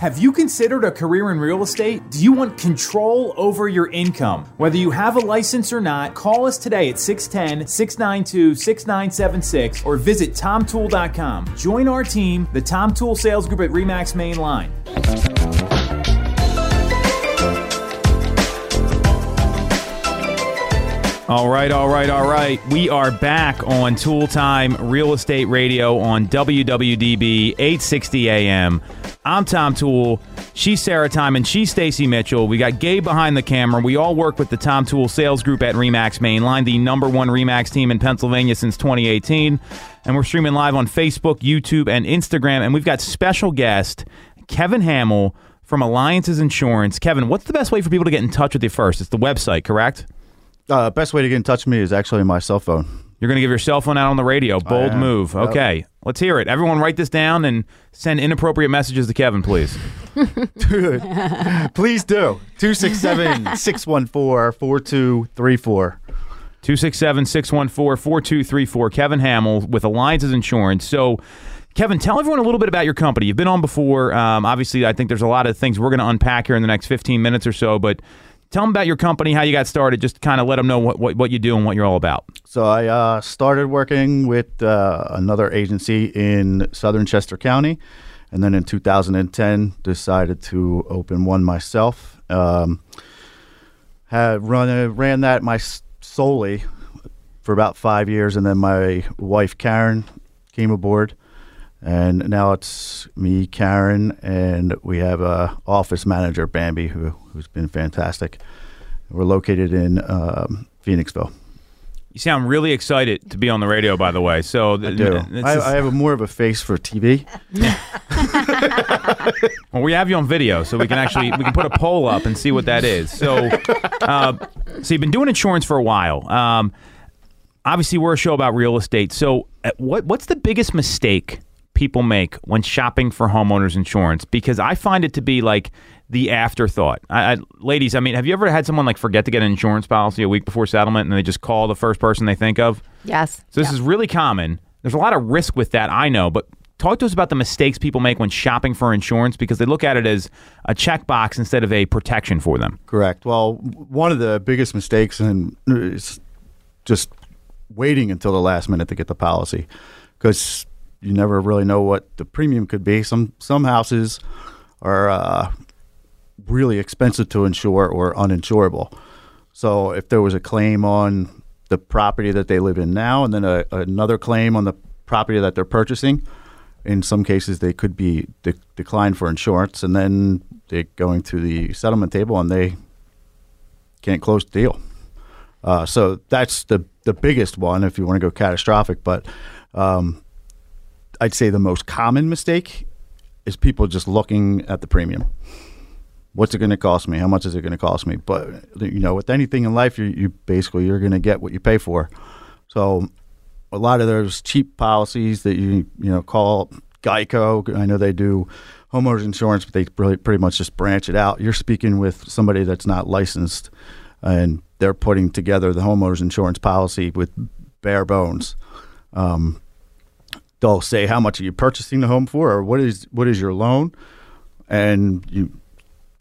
Have you considered a career in real estate? Do you want control over your income? Whether you have a license or not, call us today at 610 692 6976 or visit tomtoole.com. Join our team, the Tom Toole Sales Group at REMAX Main Line. All right, all right, all right. We are back on Toole Time Real Estate Radio on WWDB 860 AM. I'm Tom Toole. She's Sarah Time and she's Stacy Mitchell. We got Gabe behind the camera. We all work with the Tom Toole Sales Group at Remax Mainline, the number one Remax team in Pennsylvania since 2018. And we're streaming live on Facebook, YouTube, and Instagram. And we've got special guest Kevin Hamill from Alliances Insurance. Kevin, what's the best way for people to get in touch with you first? It's the website, correct? Uh, best way to get in touch with me is actually my cell phone. You're going to give your cell phone out on the radio. Bold am. move. Yep. Okay. Let's hear it. Everyone write this down and send inappropriate messages to Kevin, please. Dude, please do. 267 614 4234. 267 614 4234. Kevin Hamill with Alliances Insurance. So, Kevin, tell everyone a little bit about your company. You've been on before. Um, obviously, I think there's a lot of things we're going to unpack here in the next 15 minutes or so, but tell them about your company, how you got started, just kind of let them know what, what, what you do and what you're all about. So I uh, started working with uh, another agency in southern Chester County, and then in 2010 decided to open one myself. Um, had run ran that my solely for about five years, and then my wife Karen came aboard, and now it's me, Karen, and we have a office manager Bambi who who's been fantastic. We're located in um, Phoenixville. You sound really excited to be on the radio, by the way. So I do. I, I have a more of a face for TV. well, we have you on video, so we can actually we can put a poll up and see what that is. So, uh, so you've been doing insurance for a while. Um, obviously, we're a show about real estate. So, uh, what what's the biggest mistake people make when shopping for homeowners insurance? Because I find it to be like the afterthought. I, I, ladies, I mean, have you ever had someone like forget to get an insurance policy a week before settlement, and they just call the first person they think of? Yes. So this Yeah. is really common. There's a lot of risk with that, I know, but talk to us about the mistakes people make when shopping for insurance because they look at it as a checkbox instead of a protection for them. Correct. Well, one of the biggest mistakes in, is just waiting until the last minute to get the policy because you never really know what the premium could be. Some some houses are uh, really expensive to insure or uninsurable. So if there was a claim on the property that they live in now and then a, another claim on the property that they're purchasing, in some cases they could be de- declined for insurance and then they're going to the settlement table and they can't close the deal. Uh, so that's the the biggest one if you want to go catastrophic. But um, I'd say the most common mistake is people just looking at the premium. What's it going to cost me? How much is it going to cost me? But you know, with anything in life, you, you basically you're going to get what you pay for. So a lot of those cheap policies that you you know call Geico, I know they do homeowners insurance, but they really pretty much just branch it out. You're speaking with somebody that's not licensed, and they're putting together the homeowners insurance policy with bare bones. Um, they'll say how much are you purchasing the home for, or what is what is your loan, and you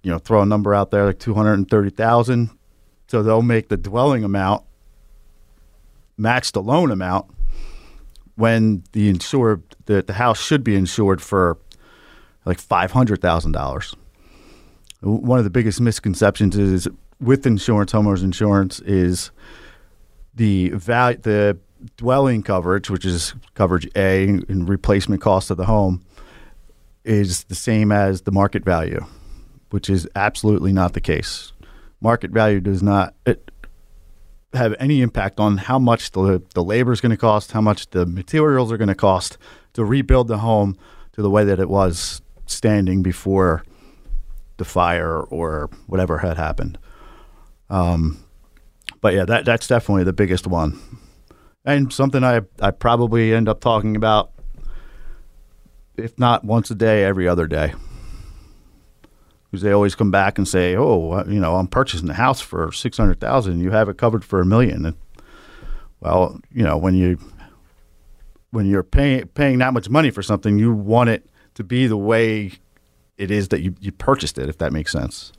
you know throw a number out there like two hundred and thirty thousand. So they'll make the dwelling amount match the loan amount when the insured the, the house should be insured for like five hundred thousand dollars. One of the biggest misconceptions is with insurance, homeowners insurance, is the value the dwelling coverage, which is coverage A and replacement cost of the home, is the same as the market value, which is absolutely not the case. Market value does not it, have any impact on how much the, the labor is going to cost, how much the materials are going to cost to rebuild the home to the way that it was standing before the fire or whatever had happened. Um, but yeah, that that's definitely the biggest one, and something I I probably end up talking about, if not once a day, every other day. Because they always come back and say, "Oh, you know, I'm purchasing a house for six hundred thousand. You have it covered for a million. And, well, you know, when you when you're paying paying that much money for something, you want it to be the way it is that you, you purchased it. If that makes sense.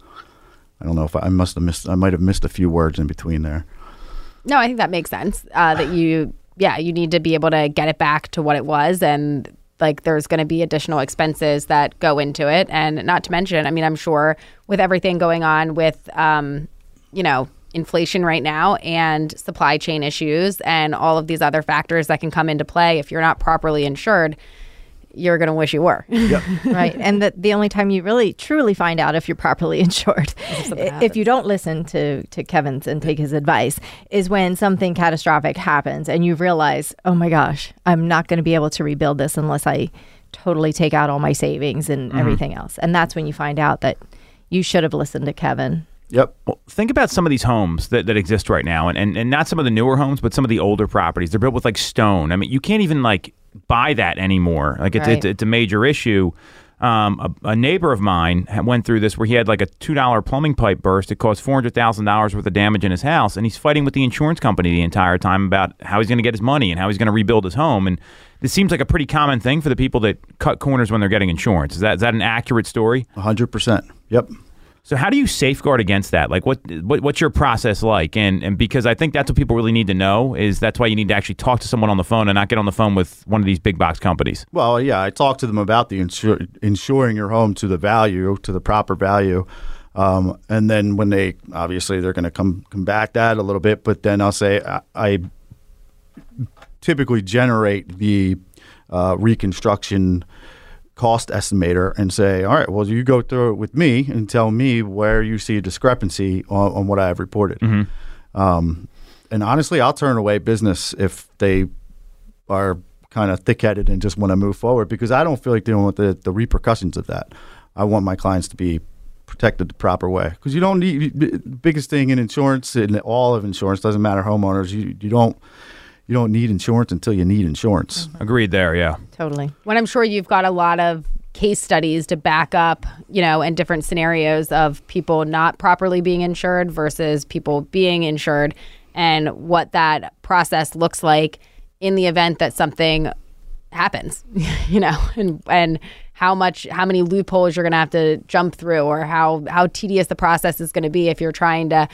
I don't know if I, I must have missed. I might have missed a few words in between there. No, I think that makes sense. Uh, that you, yeah, you need to be able to get it back to what it was, and like there's going to be additional expenses that go into it, and not to mention, I mean, I'm sure with everything going on with, um, you know, inflation right now and supply chain issues and all of these other factors that can come into play if you're not properly insured, you're going to wish you were. right. And the, the only time you really truly find out if you're properly insured, if you don't listen to, to Kevin's and take his advice, is when something catastrophic happens and you realize, oh my gosh, I'm not going to be able to rebuild this unless I totally take out all my savings and mm-hmm. everything else. And that's when you find out that you should have listened to Kevin. Yep. Well, think about some of these homes that, that exist right now, and, and, and not some of the newer homes, but some of the older properties. They're built with like stone. I mean, you can't even like buy that anymore. Like it's Right. it's, it's a major issue. Um, a, a neighbor of mine went through this where he had like a two dollar plumbing pipe burst. It caused four hundred thousand dollars worth of damage in his house, and he's fighting with the insurance company the entire time about how he's going to get his money and how he's going to rebuild his home. And this seems like a pretty common thing for the people that cut corners when they're getting insurance. Is that is that an accurate story? hundred percent. Yep. So how do you safeguard against that? Like what, what what's your process like? And and because I think that's what people really need to know is that's why you need to actually talk to someone on the phone and not get on the phone with one of these big box companies. Well, yeah, I talked to them about the insur- insuring your home to the value, to the proper value. Um, and then when they obviously they're going to come come back that a little bit, but then I'll say I, I typically generate the uh, reconstruction cost estimator and say, all right, well, you go through it with me and tell me where you see a discrepancy on, on what I have reported. Um, and honestly, I'll turn away business if they are kind of thick headed and just want to move forward because I don't feel like dealing with the, the repercussions of that. I want my clients to be protected the proper way because you don't need the biggest thing in insurance in all of insurance doesn't matter homeowners you you don't you don't need insurance until you need insurance. Mm-hmm. Agreed there, yeah. Totally. when I'm sure you've got a lot of case studies to back up, you know, and different scenarios of people not properly being insured versus people being insured and what that process looks like in the event that something happens, you know, and and how much how many loopholes you're going to have to jump through or how how tedious the process is going to be if you're trying to,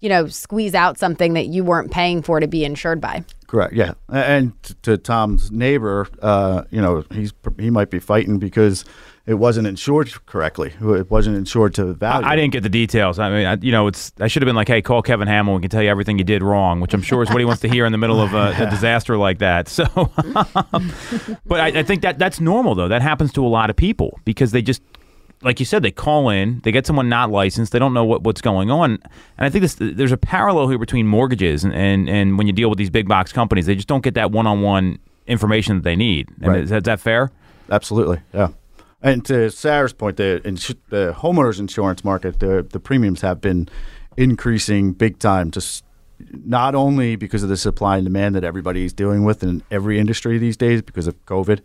you know, squeeze out something that you weren't paying for to be insured by. Correct. Yeah, and t- to Tom's neighbor, uh, you know, he's he might be fighting because it wasn't insured correctly. It wasn't insured to value. I didn't get the details. I mean, I, you know, it's I should have been like, "Hey, call Kevin Hamill. We can tell you everything you did wrong," which I'm sure is what he wants to hear in the middle of a, a disaster like that. So, but I, I think that that's normal though. That happens to a lot of people because they just, like you said, they call in, they get someone not licensed, they don't know what, what's going on, and I think this, there's a parallel here between mortgages and, and and when you deal with these big box companies, they just don't get that one-on-one information that they need. And Right. is, that, is that fair? Absolutely, yeah. And to Sarah's point, the ins- the homeowners insurance market, the the premiums have been increasing big time. Just not only because of the supply and demand that everybody's dealing with in every industry these days because of COVID,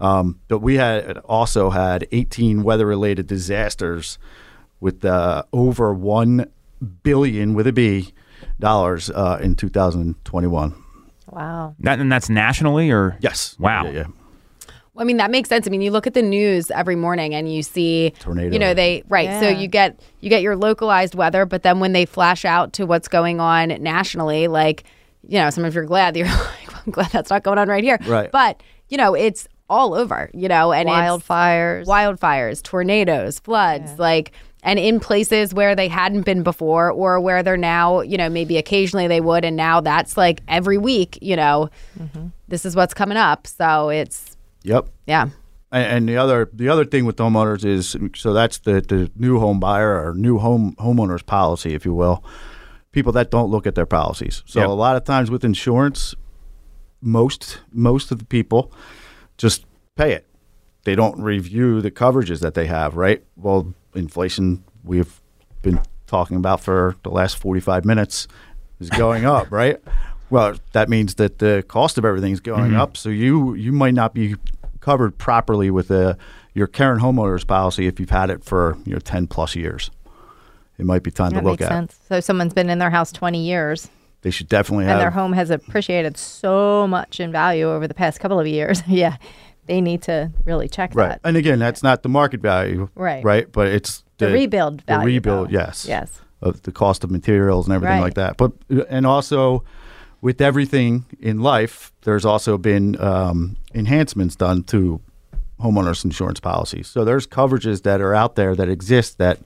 um, but we had also had 18 weather related disasters with uh, over one billion with a B dollars uh, in 2021. Wow. That and that's nationally or Yes. Wow. Yeah, yeah. I mean, that makes sense. I mean, you look at the news every morning and you see Tornado. You know, they right. So you get you get your localized weather, but then when they flash out to what's going on nationally, like you know, some of you're glad that you're like, I'm glad that's not going on right here. Right. But you know, it's all over. You know, and it's Wildfires. wildfires, tornadoes, floods, like and in places where they hadn't been before or where they're now, you know, maybe occasionally they would and now that's like every week, you know, mm-hmm. this is what's coming up. So it's Yep. yeah. And, and the other the other thing with homeowners is so that's the, the new home buyer or new home homeowners policy, if you will. People that don't look at their policies. So Yep. a lot of times with insurance, most most of the people just pay it. They don't review the coverages that they have, right? Well, inflation we've been talking about for the last 45 minutes is going up, right? Well, that means that the cost of everything is going mm-hmm. up, so you you might not be covered properly with the, your current homeowners policy if you've had it for you know 10 plus years. It might be time That to look makes at. sense. So someone's been in their house 20 years They should definitely and have their home has appreciated so much in value over the past couple of years. yeah. They need to really check right. that. And again, that's not the market value, Right. Right, but it's The rebuild value, The rebuild, though. yes, Yes. of the cost of materials and everything Right. like that. But uh, and also with everything in life, there's also been um, enhancements done to homeowners insurance policies. So there's coverages that are out there that exist that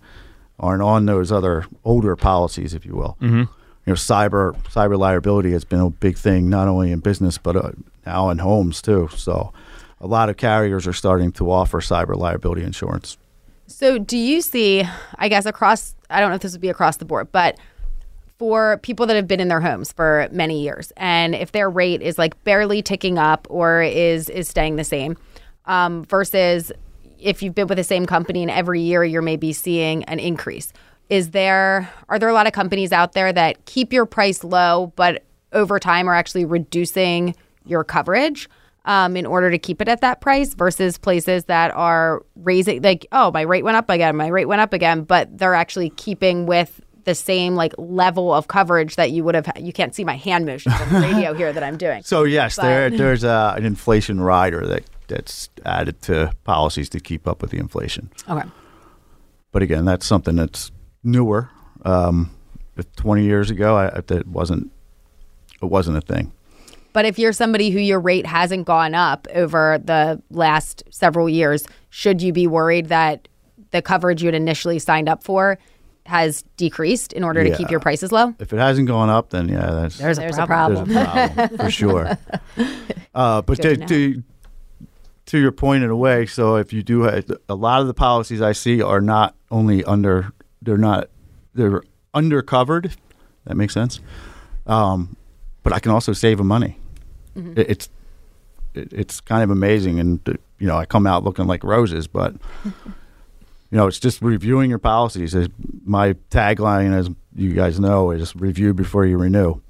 aren't on those other older policies, if you will. Mm-hmm. You know, cyber cyber liability has been a big thing not only in business but uh, now in homes too. So a lot of carriers are starting to offer cyber liability insurance. So, do you see, I guess, across, I don't know if this would be across the board, but for people that have been in their homes for many years, and if their rate is like barely ticking up or is is staying the same, um, versus if you've been with the same company and every year you're maybe seeing an increase, is there are there a lot of companies out there that keep your price low, but over time are actually reducing your coverage? um, in order to keep it at that price versus places that are raising like oh my rate went up again my rate went up again but they're actually keeping with the same like level of coverage that you would have you can't see my hand motions on the radio here that i'm doing So yes, But- there there's a, an inflation rider that that's added to policies to keep up with the inflation. okay But again, that's something that's newer. Um, 20 years ago, I, that wasn't it wasn't a thing. but if you're somebody who your rate hasn't gone up over the last several years should you be worried that the coverage you had initially signed up for has decreased in order to keep your prices low If it hasn't gone up, then yeah, that's there's, There's a a problem, there's a problem for sure. Uh, but to, to to to your point in a way, so if you do have, a lot of the policies I see are not only under they're not they're undercovered. That makes sense. Um, but I can also save them money. It, it's it, it's kind of amazing, and you know I come out looking like roses, but you know it's just reviewing your policies. My tagline, as you guys know, is review before you renew.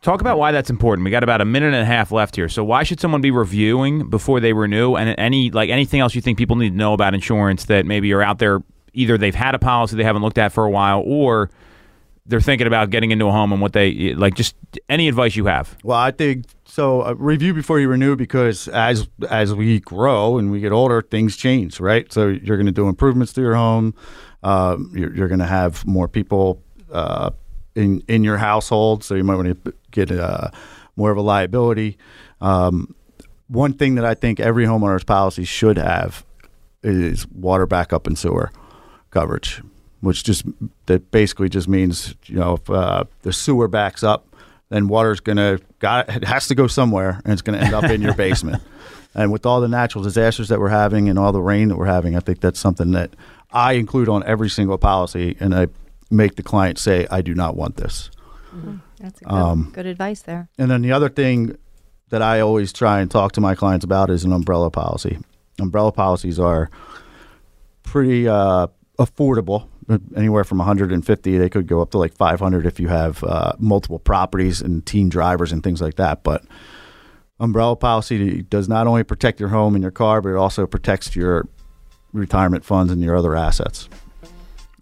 Talk about why that's important. We got about a minute and a half left here. So why should someone be reviewing before they renew? And any like anything else you think people need to know about insurance that maybe are out there either they've had a policy they haven't looked at for a while or they're thinking about getting into a home and what they like just any advice you have. Well, I think so. Uh, review before you renew because as as we grow and we get older, things change, right? So you're going to do improvements to your home. Um, you're you're going to have more people uh, in in your household, so you might want to get uh, more of a liability. Um, one thing that I think every homeowner's policy should have is water backup and sewer coverage, which just that basically just means you know if uh, the sewer backs up, then water's gonna got it has to go somewhere, and it's gonna end up in your basement. And with all the natural disasters that we're having and all the rain that we're having, I think that's something that I include on every single policy, and I make the client say, "I do not want this." That's a good, good advice there. And then the other thing that I always try and talk to my clients about is an umbrella policy. Umbrella policies are pretty uh, affordable, anywhere from 150. They could go up to like 500 if you have uh, multiple properties and teen drivers and things like that. But umbrella policy does not only protect your home and your car, but it also protects your retirement funds and your other assets.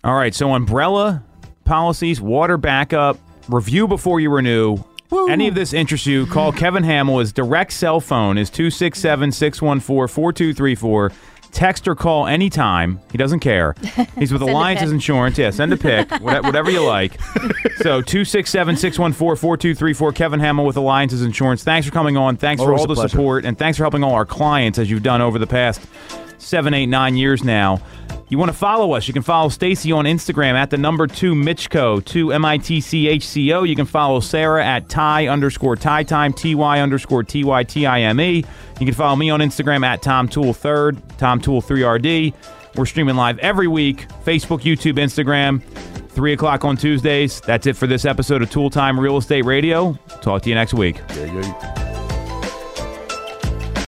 All right, so umbrella policies, water backup, review before you renew. Any of this interests you, call Kevin Hamill. His direct cell phone is 267 614 4234. Text or call anytime. He doesn't care. He's with Alliance's. Insurance. Yeah, send a pic, whate- whatever you like. So 267 614 4234. Kevin Hamill with Alliance's Insurance. Thanks for coming on. Thanks for Always all a the pleasure. support. And thanks for helping all our clients as you've done over the past seven, eight, nine years now. You want to follow us? You can follow Stacy on Instagram at the number two Mitchco, two M I T C H C O. You can follow Sarah at Ty underscore Ty Time, T Y underscore T Y T I M E. You can follow me on Instagram at Tom Toole Third, Tom Toole 3RD. We're streaming live every week Facebook, YouTube, Instagram, 3 o'clock on Tuesdays. That's it for this episode of Toole Time Real Estate Radio. Talk to you next week. Yeah, yeah.